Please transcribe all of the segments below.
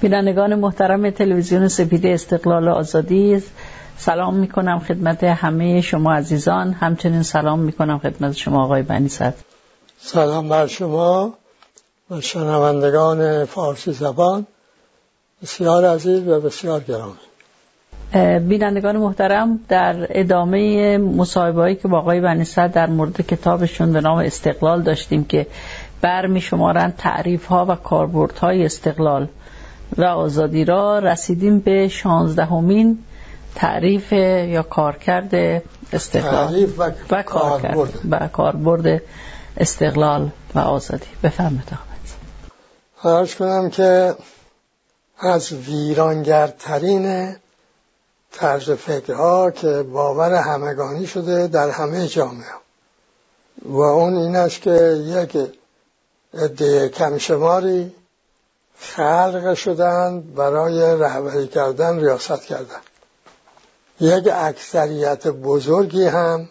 بینندگان محترم تلویزیون سپیده استقلال آزادی سلام می‌کنم خدمت همه شما عزیزان. همچنین سلام می‌کنم خدمت شما آقای بنی سلام بر شما و شنوندگان فارسی زبان. بسیار عزیز و بسیار گرامی. بینندگان محترم در ادامه مصاحبه که با آقای بنی در مورد کتابشون به نام استقلال داشتیم که برمی شمارن تعریف ها و کاربرد های استقلال. و آزادی را رسیدیم به شانزدهمین تعریف یا کارکرد استقلال. تعریف و, و کارکرد. و کاربرد استقلال و آزادی. بفرمایید خواهش کنم که از ویرانگرترین طرز فکرها که باور همگانی شده در همه جامعه. و اون این است که یک عده کمشماری خلق شدند برای رهبری کردن ریاست کردن. یک اکثریت بزرگی هم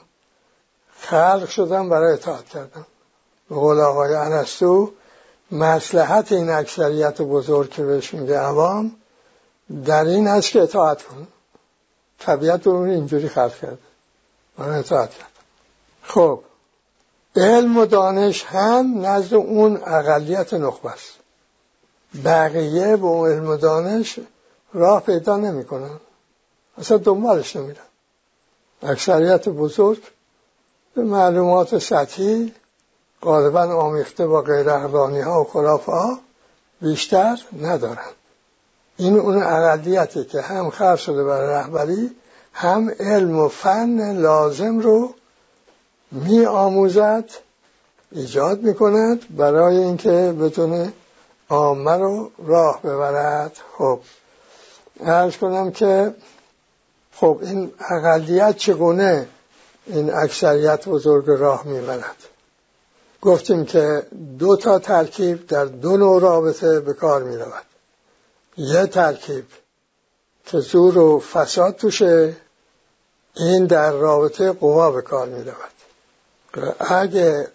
خلق شدن برای اطاعت کردن. به قول آقای ارسطو مسلحت این اکثریت بزرگ که بهش میگه عوام در این است که اطاعت کنه. طبیعت اون اینجوری خلق کرده. برای اطاعت کرد خب علم و دانش هم نزد اون اقلیت نخبه است. بقیه به اون علم و دانش راه پیدا نمی‌کنن. اصلا دنبالش نمیرن. اکثریت بزرگ به معلومات سطحی غالبا آمیخته با غیر ها و خرافه ها بیشتر ندارن. این اون اقلیتی که هم خرج شده برای رهبری هم علم و فن لازم رو می آموزد ایجاد می کند برای اینکه بتونه عامه رو راه ببرد. خب. ارز کنم که خب این اقلیت چگونه این اکثریت بزرگ راه می‌برد؟ گفتیم که دو تا ترکیب در دو نوع رابطه به کار می رود یه ترکیب که زور و فساد توشه این در رابطه قوا به کار می رود اگه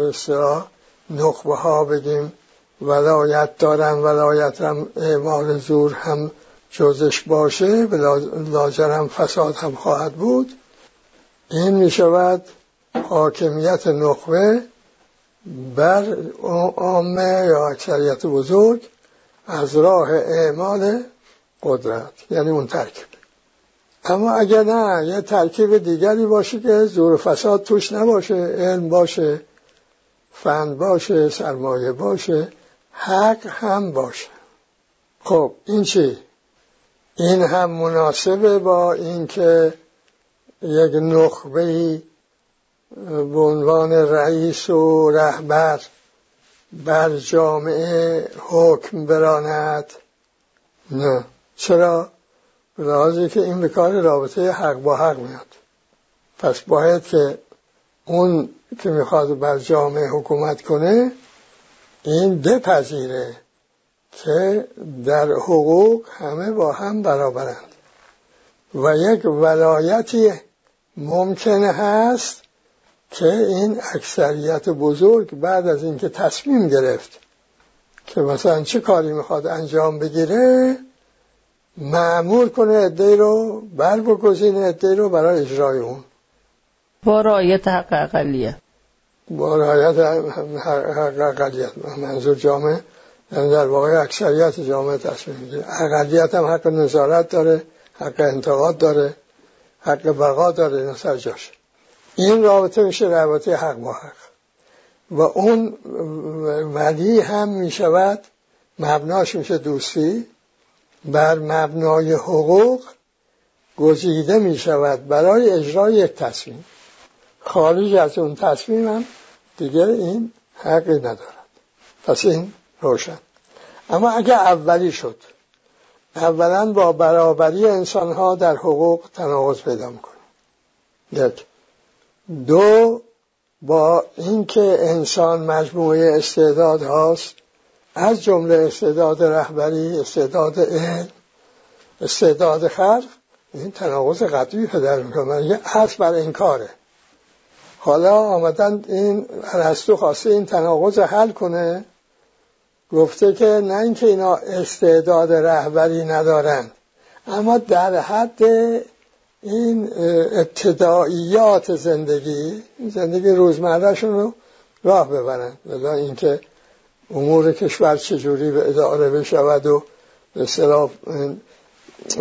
بسیار نخبه ها بگیم ولایت دارن ولایت هم اعمال زور هم جزش باشه لاجر هم فساد هم خواهد بود. این می شود حاکمیت نخبه بر عامه یا اکثریت بزرگ از راه اعمال قدرت یعنی اون ترکیب. اما اگر نه یه ترکیب دیگری باشه که زور فساد توش نباشه علم باشه فن باشه سرمایه باشه. حق هم باشه خب این چی؟ این هم مناسبه با اینکه یک نخبه به عنوان رئیس و رهبر بر جامعه حکم براند نه چرا؟ لحاظی که این به کار رابطه حق با حق میاد پس باید که اون که می‌خواد بر جامعه حکومت کنه این بپذیره که در حقوق همه با هم برابرند. و یک ولایتی ممکنه هست که این اکثریت بزرگ بعد از اینکه تصمیم گرفت که مثلا چه کاری می‌خواد انجام بگیره معمول کنه عده رو بر بگذینه عده رو برای اجرای اون. با رعایت حق اقلیت. با رعایت حق اقلیت منظور جامعه. یعنی در واقع اکثریت جامعه تصمیم می‌گیره. اقلیت هم حق نظارت داره حق انتقاد داره حق بقا داره اینا سر این رابطه میشه رابطه حق با حق. و اون ولی هم می‌شود مبناش میشه دوستی. بر مبنای حقوق گزیده می شود برای اجرای یک تصمیم. خارج از اون تصمیم هم دیگر این حقی ندارد. پس این روشن. اما اگر اولی شد اولا با برابری انسان ها در حقوق تناقض پیدا می‌کنه یک. دو با اینکه انسان مجموعه استعداد هاست از جمله استعداد رهبری استعداد علم استعداد خلق این تناقض قطعی پدر می‌کنه. یه اصل بر انکاره حالا آمدن این ارسطو خواسته این تناقض حل کنه. گفته که نه اینکه اینا استعداد رهبری ندارند اما در حد این ابتداییات زندگی زندگی روزمرهشون رو راه ببرن. ولی اینکه امور کشور چجوری به اداره بشود و به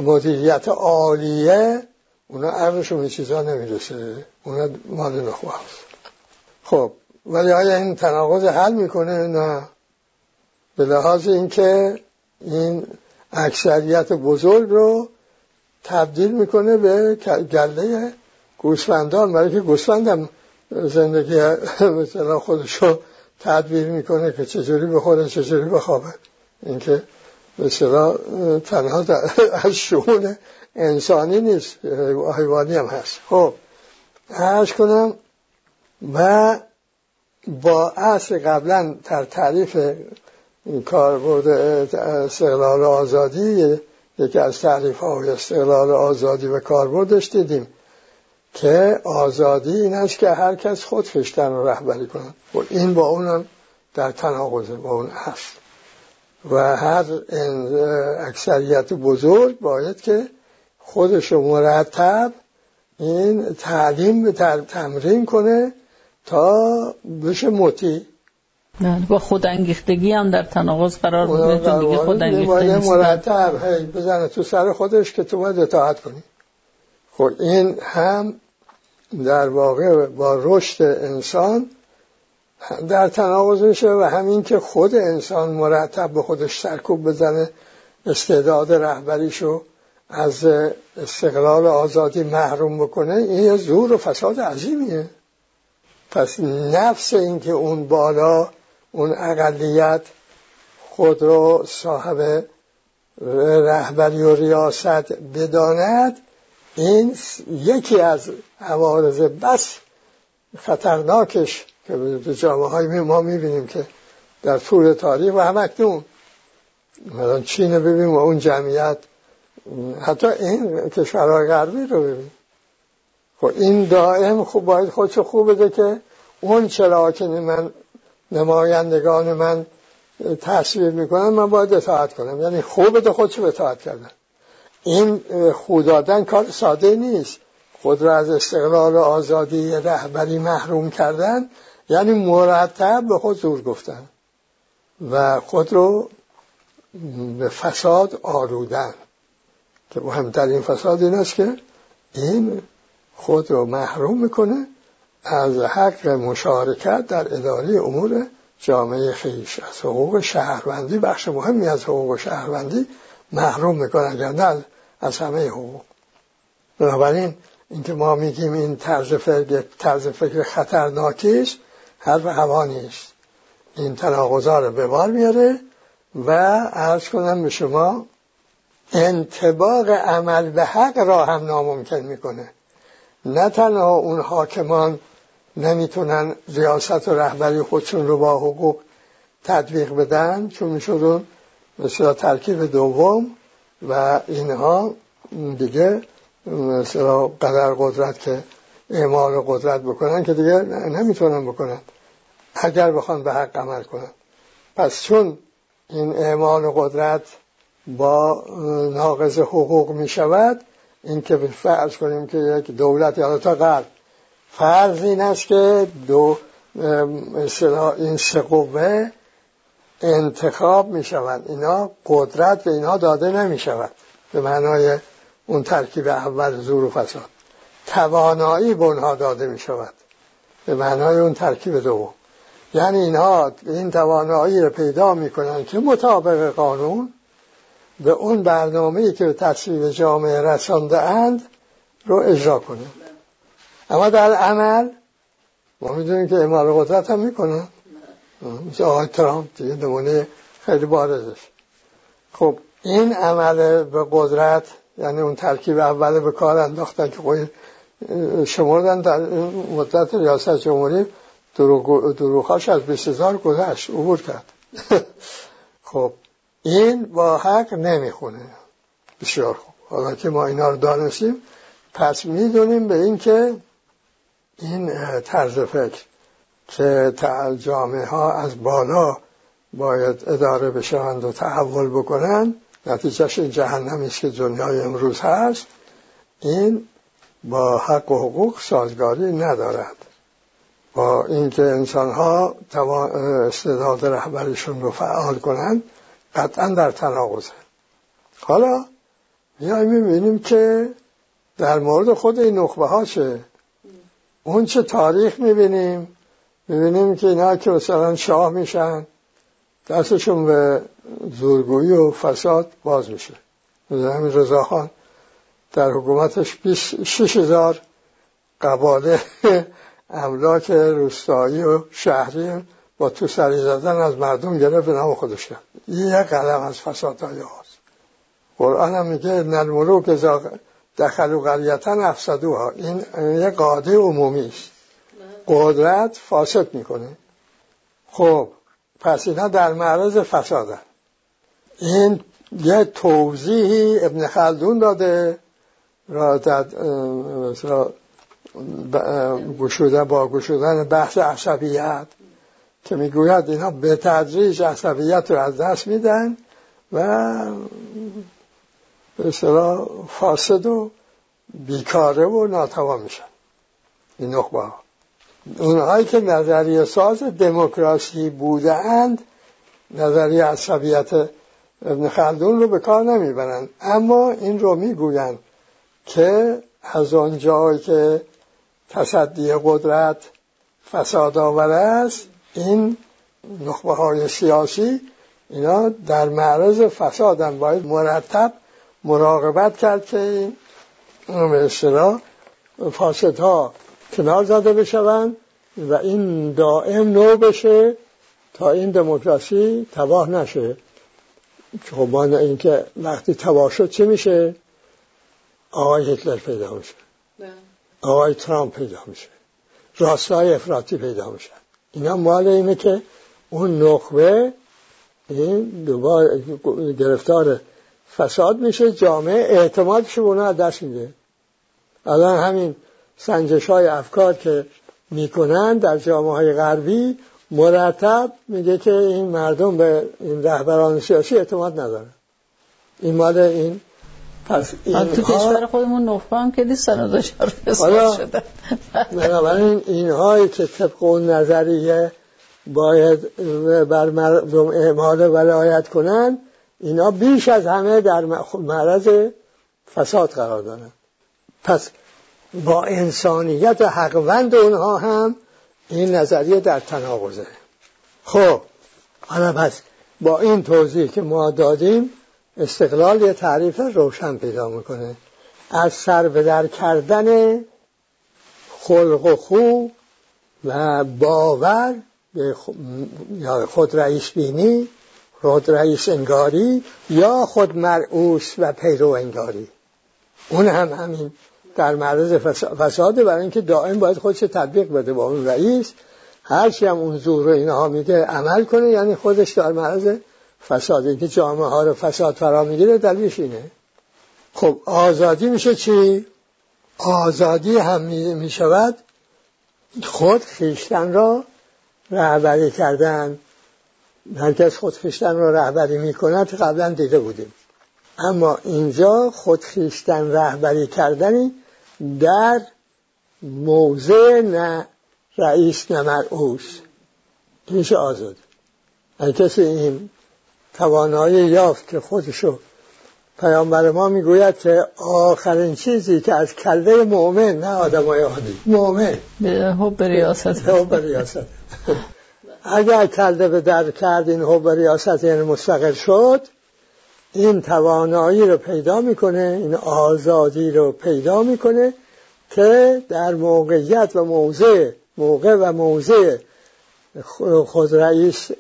مدیریت عالیه اونا عقلشون به چیزا نمی‌رسه. اونا مال نخواه خب ولی آیا این تناقض حل می‌کنه؟ نه. به لحاظ اینکه این اکثریت بزرگ رو تبدیل می‌کنه به گله گوسفندان. برای که گوسفندم زندگی مثلا خودشو تدبیر می‌کنه که چجوری بخوره چجوری بخوابه. اینکه مثلا تنها از شعون انسانی نیست حیوانی هم هست. خب. عرض کنم و با اصل قبلا در تعریف کاربرد استقلال آزادی یکی از تعریف های استقلال آزادی و کاربردش دیدیم که آزادی این است که هر کس خود خشتن رو رهبری کنند و این با اونم در تناقضه با اون هست. و هر اکثریت بزرگ باید که خودش رو مرتب این تعلیم به تمرین کنه تا بشه مطیع با خود انگیختگی هم در تناقض قرار بوده دیگه خود انگیخته مرتب هی بزنه تو سر خودش که تو باید اطاعت کنی. خب این هم در واقع با رشد انسان در تناقض میشه و همین که خود انسان مرتب به خودش سرکوب بزنه استعداد رهبریشو از استقلال آزادی محروم بکنه این یه زور و فساد عظیمیه. پس نفس اینکه اون بالا اون اقلیت خود رو صاحب رهبری و ریاست بداند این یکی از عوارض بس خطرناکش که به جامعه های ما می‌بینیم که در طول تاریخ و هم اکنون مثلا چین ببینیم و اون جمعیت حتی این کشورهای غربی رو ببینیم خب این دائم خوب باید خودشو خوب بده که اون چرا که من نمایندگان من تصویر می‌کنن من باید اطاعت کنم. یعنی خوب بده خودشو اطاعت کردن. این خودادن کار ساده نیست. خود را از استقلال و آزادی رهبری محروم کردن یعنی مرتب به خود زور گفتن و خود رو به فساد آرودن که مهمترین فساد این است که این خود رو محروم می‌کنه از حق مشارکت در اداره امور جامعه خیش. از حقوق شهروندی بخش مهمی از حقوق شهروندی محروم می‌کنن نه از همه حقوق. بنابراین اینکه ما میگیم این طرز فکر طرز فکر خطرناکیش حرف هوا این تناقضا رو به بار میاره و عرض کنم به شما انتباق عمل به حق را هم ناممکن می‌کنه. نه تنها اون حاکمان نمی‌تونن ریاست و رهبری خودشون رو با حقوق تطبیق بدن چون میشدون مثلا ترکیب دوم و اینها دیگه مثلا قدر قدرت که اعمال قدرت بکنن که دیگه نمی‌تونن بکنن. اگر بخوان به حق عمل کنن. پس چون این اعمال قدرت با ناقض حقوق می شود این که فرض کنیم که یک دولت یا تا قلب فرض این است که دو این سه قوه انتخاب می شود اینا قدرت به اینها داده نمی شود به معنای اون ترکیب اول زور و فساد. توانایی به اونها داده می شود به معنای اون ترکیب دوم. یعنی اینها این توانایی رو پیدا می‌کنن که مطابق قانون به اون برنامه‌ای که به تصویب جامعه رسانده اند رو اجرا کنه اما در عمل ما می‌دونیم که اعمال قدرت هم می‌کنن. مثل آقای ترامپ دیگه نمونه خیلی بارزش. خب این عمل به قدرت یعنی اون ترکیب اول به کار انداختن که شمردن در مدت ریاست جمهوری دروخاش از 20 هزار گذشت عبور کرد. خب این با حق نمی‌خونه. بسیار خوب. حالا که ما اینا رو دانستیم پس می‌دونیم به این که این طرز فکر که جامعه ها از بالا باید اداره بشوند و تحول بکنند نتیجهش این جهنمی است که دنیای امروز هست. این با حق و حقوق سازگاری ندارد. با اینکه انسان ها استعداد رهبریشون رو فعال کنند قطعا در تناقضه. حالا میایم می‌بینیم که در مورد خود این نخبه ها چه؟ اون چه تاریخ می‌بینیم؟ می‌بینیم که اینا که مثلا شاه میشن دستشون به زورگویی و فساد باز میشه. همین رضاخان در حکومتش شش هزار قباله املاک روستایی و شهری با تو سری زدن از مردم گرفت نام خودش کرد. یک قلم از فسادهای هاست قرآن هم میگه نلملوک ازا دخلو قریتا افسدوها. این یک قاعده عمومی است. قدرت فاسد می‌کنه. خب پس اینا در معرض فسادن. این یه توضیحی ابن خلدون داده. را گشودن با گشودن بحث عصبیت. که می‌گوید اینا به تدریج عصبیت رو از دست میدن و به اصطلاح فاسد و بیکاره و ناتوان میشن. این نخبه ها. اونهایی که نظریه ساز دموکراسی بودند نظریه عصبیت ابن خلدون رو به کار نمی‌برند. اما این رو می‌گویند که از آن جایی که تصدی قدرت فساد آور است این نخبه های سیاسی اینا در معرض فسادن. باید مرتب مراقبت کرد که این به اصطلاح فاسدها کنار زده بشوند و این دائم نو بشه تا این دموکراسی تباه نشه. خب اینکه وقتی تباه شد چه میشه؟ آقای هتلر پیدا میشه. آقای ترامپ پیدا میشه. راستای افراطی پیدا میشه. اینا مال اینه که اون نخبه این دوباره گرفتار فساد میشه جامعه اعتمادش به اونا دست میده. الان همین سنجش های افکار که می‌کنن در جامعه های غربی مرتب میگه که این مردم به این رهبران سیاسی اعتماد ندارن. این مال این پس این تو کشور خودمون نخبه هم که نیستن و فساد شدن بنابراین اینهایی که طبق اون نظریه باید بر مردم اعمال ولایت کنن اینا بیش از همه در معرض فساد قرار دارن. پس با انسانیت حقوند اونها هم این نظریه در تناقضه. خب حالا پس با این توضیح که ما دادیم استقلال یه تعریف روشن پیدا می‌کنه. از سر به در کردن خلق و خو و باور یا خود رئیس بینی خود رئیس انگاری یا خود مرعوس و پیرو انگاری. اون هم همین در معرض فساده برای اینکه دائم باید خودش تطبیق بده با اون رئیس. هرچی هم اون زور رو اینها میده عمل کنه یعنی خودش در معرض فساد اینکه جامعه ها رو فساد فرا می‌گیره دلیلش اینه. خب آزادی میشه چی؟ آزادی هم می‌شود خود خیشتن را رهبری کردن. هرکس خود خیشتن را رهبری می‌کند قبلا دیده بودیم. اما اینجا خود خیشتن رهبری کردنی در موضع نه رئیس نه مرعوس. میشه آزاد. اگه کسی این توانایی یافت که خودشو پیامبر ما می‌گوید که آخرین چیزی که از کله مؤمن نه آدمای عادی مؤمن. حب ریاست. حب ریاست. اگر کلده به در کرد این حب ریاست یعنی مستقل شد این توانایی رو پیدا می‌کنه این آزادی رو پیدا می‌کنه که در موقعیت و موضع موقع و موضع خود رئیس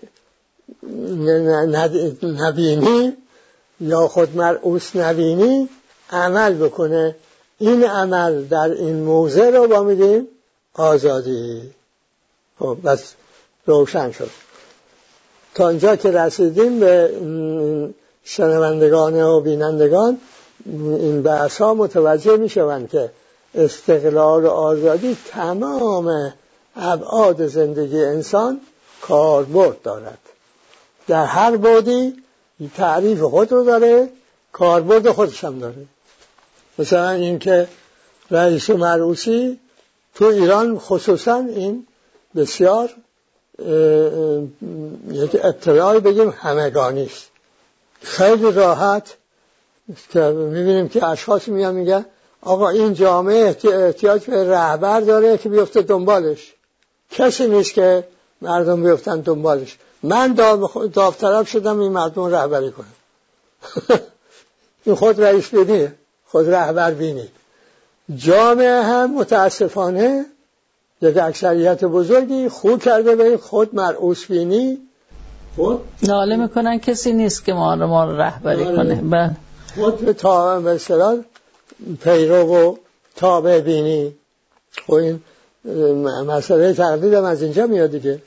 نبینی یا خود مرعوس نبینی عمل بکنه. این عمل در این موضع رو با میگیم آزادی. خب بس روشن شد. تا اینجا که رسیدیم به شنوندگان و بینندگان این بحث ها متوجه می شوند که استقلال و آزادی تمام ابعاد زندگی انسان کاربرد دارد. در هر بودی تعریف خود رو داره کاربرد خودش هم داره. مثلا اینکه رئیس مرعوسی تو ایران خصوصا این بسیار یک ابتدایی بگیم همگانی خیلی راحت که می‌بینیم که اشخاص میان میگن آقا این جامعه احتیاج به رهبر داره که بیفته دنبالش. کسی نیست که مردم بیفتن دنبالش. من داوطلب شدم این مردم رهبری کنم. این خود رئیس بینیه خود رهبر بینی. جامعه هم متاسفانه یک اکثریت بزرگی خوب کرده به خود مرعوس بینی. خود ناله می‌کنن کسی نیست که ما رو ما رهبری آره. کنه. بله. خود تا به پیرو و تابع بینی. خب این مسئله تقلید هم از اینجا میاد دیگه.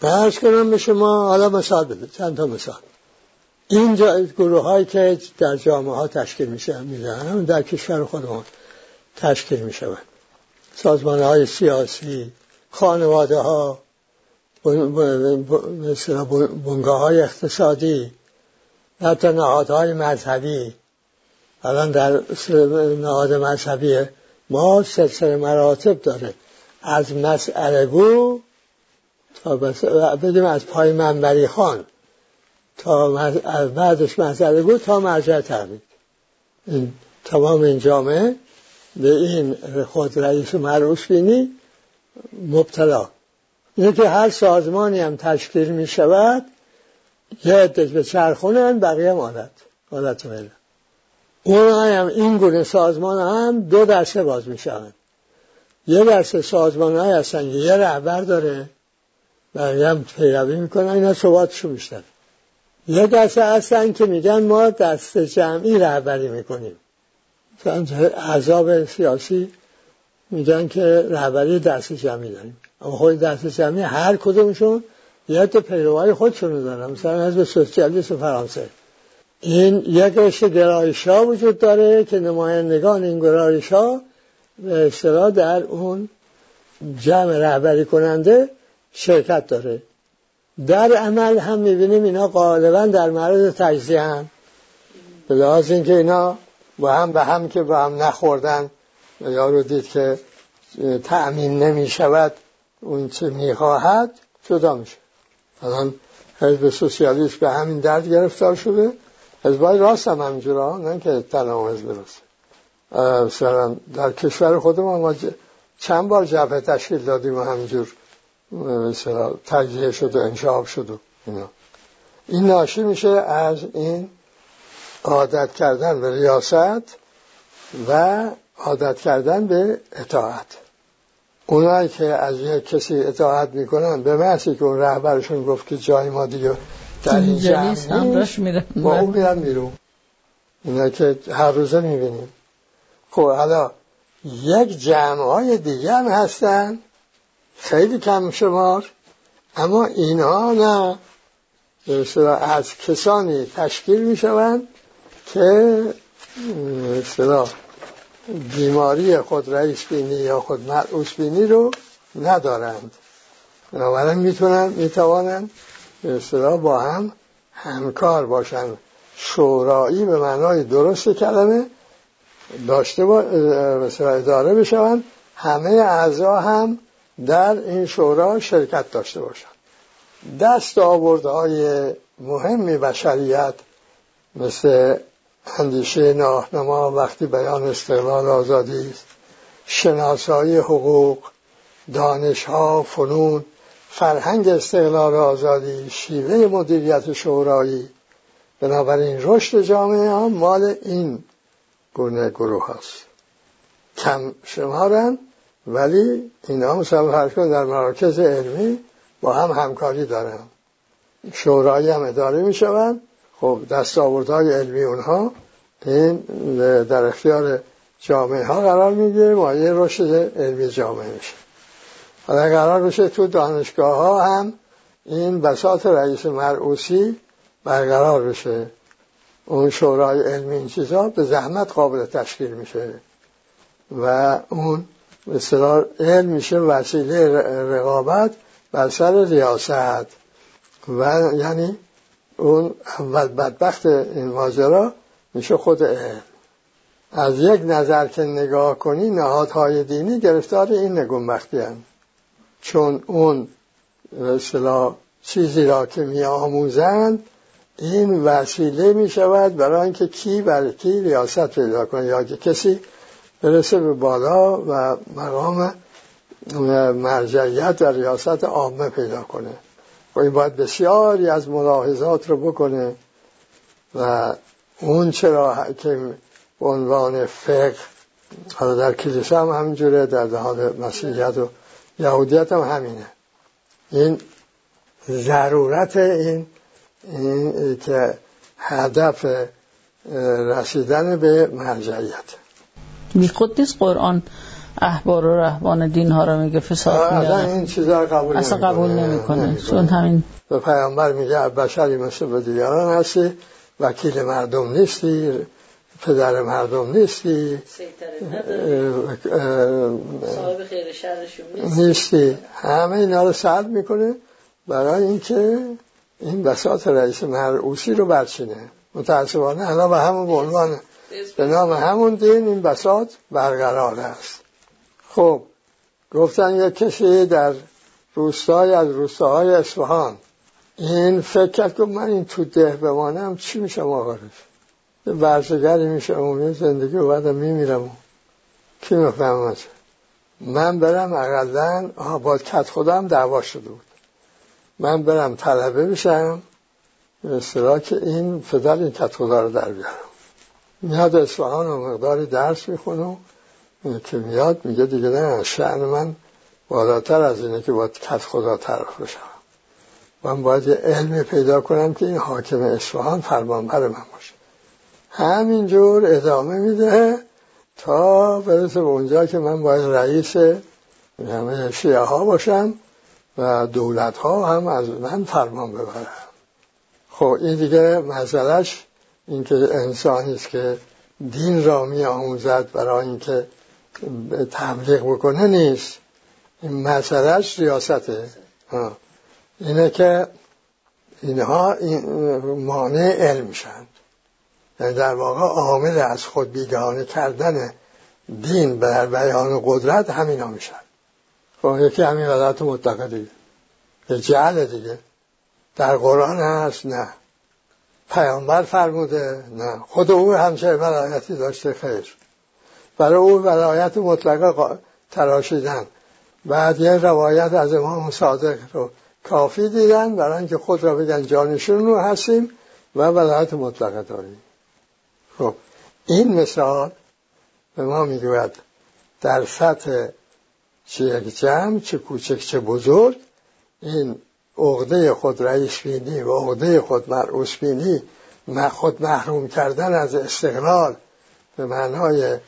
برش کنم به شما حالا مثال بده چند تا مثال. این گروه هایی که در جامعه ها تشکیل میشه میدن در کشور خودمون تشکیل میشه سازمان های سیاسی خانواده ها بنگاه های اقتصادی حتی نهادهای مذهبی. الان در نهاد مذهبی ما سلسله مراتب داره. از مسئله گو تا بگیم از پای منبری خان. تا بعدش مسئله گو تا مرجع تقلید این تمام این جامعه به این خود رئیس مرعوس بینی مبتلا. اینه که هر سازمانی هم تشکیل می شود یه عدت به چرخونن بقیه هم عادت عادت مله اون هم این گونه سازمان هم دو درسه باز می شوند. یه درسه سازمان های هستن یه رهبر داره بقیه هم پیروی می‌کنن اینا صحباتشو بیشتر. یه دسته هستن که میگن ما دست جمعی رهبری می‌کنیم. احزاب سیاسی میگن که رهبری دست جمعی داریم. اما خود دست جمعی هر کدومشون یه تا پیروهای خودشون رو دارن. مثلا حزب سوسیالیست فرانسه. این یک رشته گرایش وجود داره که نمایندگان این گرایش ها به اصطلاح در اون جمع رهبری کننده شرکت داره. در عمل هم می‌بینیم اینا غالبا در معرض تجزیه هم به لحاظ اینکه اینا با هم به هم که با هم نخوردن یا دید که تأمین نمی شود اون چه می‌خواهد جدا میشه. الان حزب سوسیالیست به همین درد گرفتار شده. حزبای راست هم همینجورا نه که تنها حزب راست. در کشور خودمون ما چند بار جبهه تشکیل دادیم و همینجور مثلا تجزیه شد و انشاب شد و اینا. این ناشی میشه از این عادت کردن به ریاست و عادت کردن به اطاعت. اونایی که از یک کسی اطاعت می‌کنن به محضی که اون رهبرشون گفت که جای ما دیگه در این جمع با اون میرن بیرون. اینا که هر روزه می‌بینیم. خب حالا یک جمع های دیگه هم هستن. خیلی کم شمار. اما اینها نه. از کسانی تشکیل می شوند که مثلا بیماری خود رئیس بینی یا خود مرعوس بینی رو ندارند. بنابراین می‌تونن می‌توانند به با هم همکار باشند شورایی به معنای درست کلمه داشته مثلا اداره بشوند همه اعضا هم در این شورا شرکت داشته باشند. دست آوردهای مهمی بشریت مثل اندیشه ناهنما وقتی بیان استقلال آزادی است شناسایی حقوق دانشها فنون فرهنگ استقلال آزادی شیوه مدیریت شورایی. بنابراین رشد جامعه ها مال این گونه گروه هست. کم شمارن ولی اینا مثلا فرض در مراکز علمی با هم همکاری دارن. شورایی هم اداره می شوند خب دستاوردهای علمی اونها. این در اختیار جامعه ها قرار می‌گیره مایه رشد علمی جامعه میشه. حالا قرار بشه تو دانشگاه ها هم این بساط رئیس مرعوسی برقرار بشه. اون شورای علمی این چیزها به زحمت قابل تشکیل میشه. و اون به علم میشه وسیله رقابت بر سر ریاست. و یعنی اون اول بدبخت این ماجرا میشه خود علم. از یک نظر که نگاه کنی نهادهای دینی گرفتار این نگونبختی هم. چون اون اصطلاح چیزی را که می آموزند این وسیله می شود برای اینکه کی بر کی ریاست پیدا کنه یا که کسی برسه به بالا و مقام مرجعیت و ریاست عامه پیدا کنه. و این باید بسیاری از ملاحظات رو بکنه و اون چرا که به عنوان فقه حالا در کلیسا هم همینجوره در دهان مسیحیت و یهودیت هم همینه. این ضرورت این, این که هدف رسیدن به مرجعیت. بی خود نیست قرآن احبار و رهبان دین ها رو میگه فساد اصلا این چیزا قبول اصلا قبول نمی‌کنه. چون همین به پیامبر میگه بشری مثل به دیگران هستی وکیل مردم نیستی پدر مردم نیستی صاحب خیر شرشون نیستی. همه اینا رو سلب می‌کنه. برای اینکه این بساط رئیس مرعوسی رو برچینه. متاسفانه الان به همون عنوان به نام همون دین این بساط برقرار است. خب گفتن یک کسی در روستای از روستاهای اصفهان. این فکر کرد که من این تو ده بمانم چی میشه آقا ورزگری میشه عمومی زندگی و بعدم میمیرم. کی می‌فهمه؟ من برم اقلا با کت خودم دعوا شده بود. من برم طلبه بشم به که این پدر این کت خدا رو در بیارم. میاد اصفهان و مقداری درس می‌خونه که میاد میگه دیگه نه شعن من بالاتر از اینه که باید کت خدا طرف بشم. من باید یه علمی پیدا کنم که این حاکم اصفهان فرمانبر من باشه. همینجور ادامه میده تا برسه به اونجا که من باید رئیس همه شیعه ها باشم. و دولت ها هم از من فرمان ببرم خب این دیگه مسئلهش اینکه انسانی است که دین را می آموزد برای اینکه تبلیغ بکنه نیست. این مسئلهش ریاسته. اینه که اینها این مانع علم شند. یعنی در واقع عامل از خود بیگانه کردن دین بر بیان قدرت همینا میشن. خب یکی همین ولایت مطلقه دیگه. یه جعل دیگه. در قرآن هست نه. پیامبر فرموده نه. خود او همچه ولایتی داشته خیر. برای او ولایت مطلقه تراشیدن. بعد یه روایت از امام صادق رو کافی دیدن برای اینکه خود را بگن جانشون رو هستیم و ولایت مطلقه داریم. خب این مثال به ما می‌گوید در سطح چه یک جمع چه کوچک چه بزرگ. این عقده خود رئیس بینی و عقده خود مرعوس بینی خود محروم کردن از استقلال به معنای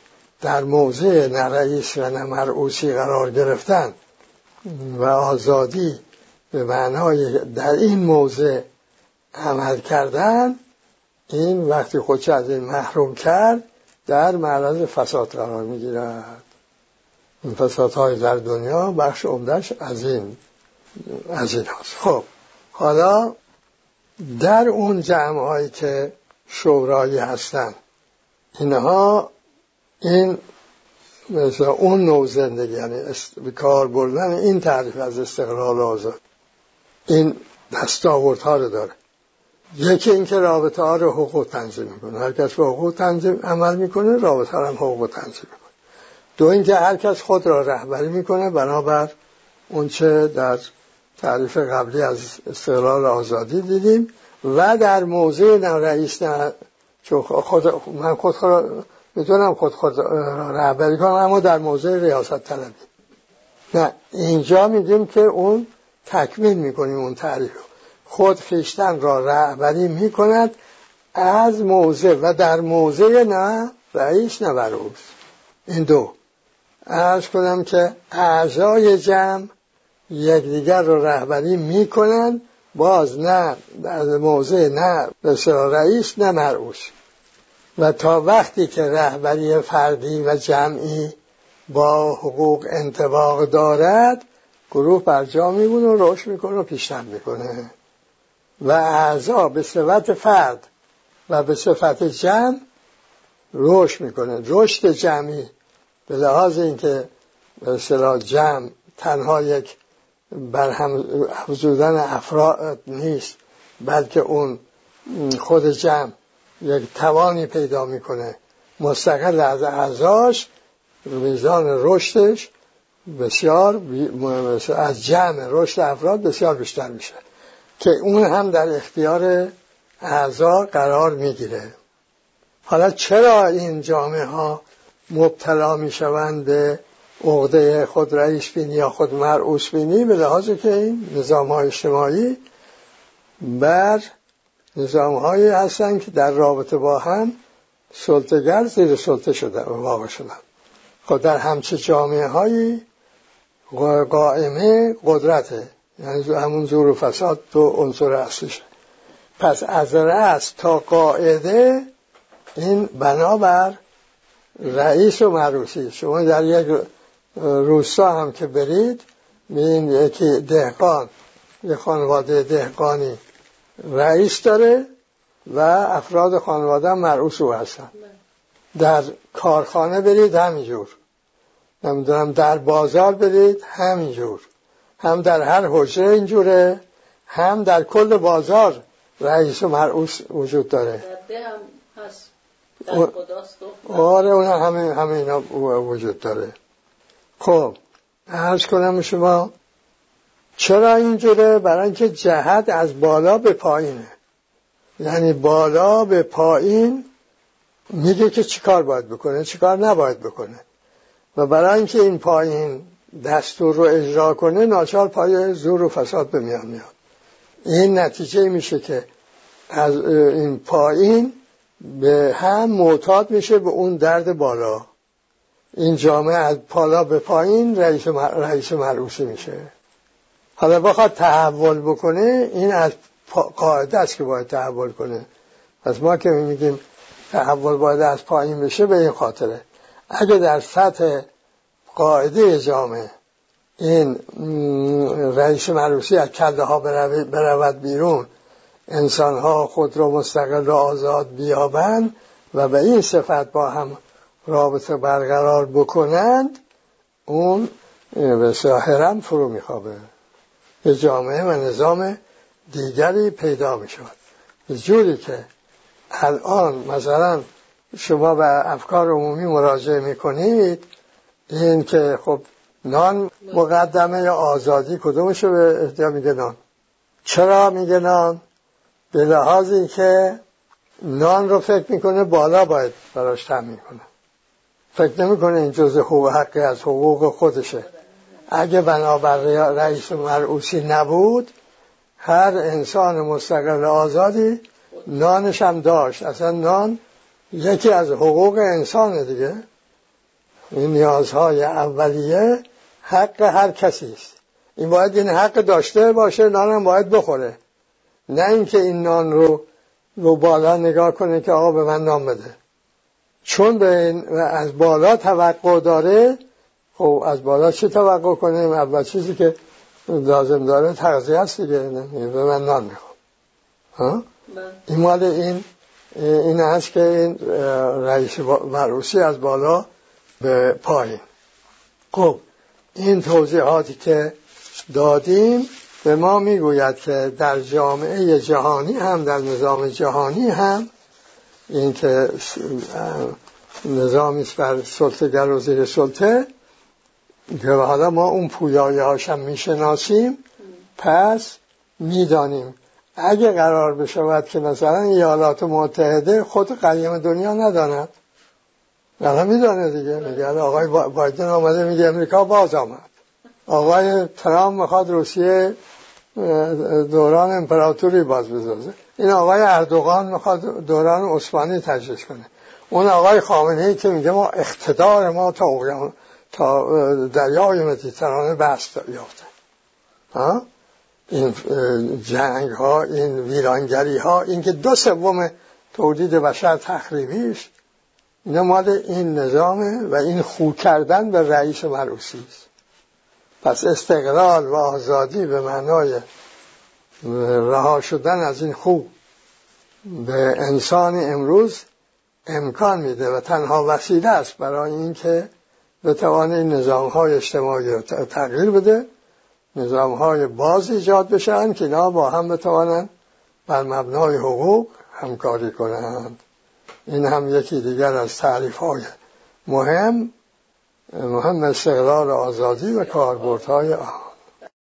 در موضع نه رئیس و نه مرعوسی قرار گرفتن و آزادی به معنای در این موضع عمل کردن این وقتی خودش از این محروم کرد در معرض فساد قرار می‌گیرد. فسادهای در دنیا بخش عمدهش از این از این هست خب حالا در اون جمع هایی که شورایی هستن اینها این مثل اون نوع زندگی یعنی به کار بردن این تعریف از استقلال آزاد این دستاوردها رو داره. یکی اینکه رابطه ها رو حقوق تنظیم می‌کنه. هر کس به حقوق تنظیم عمل می‌کنه رابطه ها هم حقوق تنظیم می‌کنه. دو اینکه هر کس خود را رهبری می‌کنه بنابر اونچه در تعریف قبلی از استقلال آزادی دیدیم و در موضع نه رئیس نه خود من خود خود می‌تونم خود خود را رهبری کنم اما در موضع ریاست طلبی. نه اینجا میگیم که اون تکمیل می‌کنیم اون تعریف خود خیشتن را رهبری می‌کند از موضع و در موضع نه رئیس نه بروز این دو. ارز کنم که اعضای جمع یکدیگر را رهبری می‌کنند باز نه در موضع نه بسیار رئیس نه مرعوس. و تا وقتی که رهبری فردی و جمعی با حقوق انتباق دارد گروه بر جا میبونه و رشد می‌کنه و پیشتر می‌کنه. و اعضا به صفت فرد و به صفت جمع رشد می‌کنه. رشد جمعی به لحاظ اینکه به جمع تنها یک برهم افزودن افراد نیست بلکه اون خود جمع یک توانی پیدا می‌کنه. مستقل از اعضاش میزان رشدش بسیار از جمع رشد افراد بسیار بیشتر میشه که اون هم در اختیار اعضا قرار می‌گیره. حالا چرا این جامعه ها مبتلا می‌شوند به عقده خود رئیس بینی یا خود مرعوس بینی به لحاظ که این نظام های اجتماعی بر نظام هایی هستند که در رابطه با هم سلطگر زیر سلطه شده و واقع شدن. خب در همچه جامعه هایی قائمه قدرته یعنی همون زور و فساد تو عنصر اصلیشه. پس از رأس تا قاعده این بنابر رئیس و معروسی شما در یک روستا هم که برید می‌بینید یکی دهقان یه خانواده دهقانی رئیس داره و افراد خانواده مرعوس او هستن. در کارخانه برید همینجور. نمی‌دونم در بازار برید همینجور. هم در هر حجره اینجوره هم در کل بازار رئیس و مرعوس وجود داره. هم هست. آره. اون همه همه اینا وجود داره خب عرض کنم شما چرا اینجوره؟ برای اینکه جهت از بالا به پایینه. یعنی بالا به پایین میگه که چیکار باید بکنه چیکار نباید بکنه. و برای اینکه این پایین دستور رو اجرا کنه ناچار پای زور و فساد به میان میاد. این نتیجه میشه که از این پایین به هم معتاد میشه به اون درد بالا. این جامعه از بالا به پایین رئیس, رئیس مرعوسی میشه. حالا بخواد تحول بکنه این از قاعده است که باید تحول کنه. پس ما که میگیم تحول باید از پایین بشه به این خاطره. اگه در سطح قاعده جامعه این رئیس معروسی از کلده ها برود بیرون انسان ها خود را مستقل و آزاد بیابند و به این صفت با هم رابطه برقرار بکنند اون به ساهرم فرو میخوابه. به جامعه و نظام دیگری پیدا می شود جوری که الان مثلا شما به افکار عمومی مراجعه می کنید این که خب نان مقدمه آزادی کدومشو به احتیام میگه نان؟ چرا میگه نان؟ به لحاظی که نان رو فکر می‌کنه بالا باید براش تمین کنه. فکر نمی‌کنه این جز حقوق حقی از حقوق خودشه. اگه بنابر رئیس مرعوسی نبود هر انسان مستقل آزادی نانش هم داشت. اصلا نان یکی از حقوق انسان دیگه. این نیازهای اولیه حق هر کسی است. این باید این حق داشته باشه نانم باید بخوره. نه اینکه این نان رو رو بالا نگاه کنه که آقا به من نام بده. چون به این از بالا توقع داره خب از بالا چه توقع کنیم اول چیزی که لازم داره تغذیه است دیگه به من نان می‌خوام این مال این این هست که این رئیس مروسی از بالا به پایین. خب این توضیحاتی که دادیم به ما می‌گوید که در جامعه جهانی هم در نظام جهانی هم این که نظامی بر سلطه و زیر سلطه که حالا ما اون پویایی هاشم می‌شناسیم پس می‌دانیم. اگه قرار بشود که مثلا ایالات متحده خود قیم دنیا نداند نه میدانه دیگه. میگه آقای بایدن آمده میگه امریکا باز آمد. آقای ترامپ می‌خواد روسیه دوران امپراتوری باز بزازه این آقای اردوغان می‌خواد دوران عثمانی تجدید کنه. اون آقای خامنه ای که میگه ما اقتدار ما تا تا دریای مدیترانه بست یافته. این جنگ ها این ویرانگری ها این که دو سوم تولید بشر تخریبیش اینا مال این نظامه و این خو کردن به رئیس مروسی است. پس استقلال و آزادی به معنای رها شدن از این خوب به انسان امروز امکان میده و تنها وسیله است برای اینکه بتوانه این نظام های اجتماعی رو تغییر بده نظام های باز ایجاد بشن که اینا با هم بتوانند بر مبنای حقوق همکاری کنند. این هم یکی دیگر از تعریف های مهم. مهم استقلال آزادی و کاربردهای آن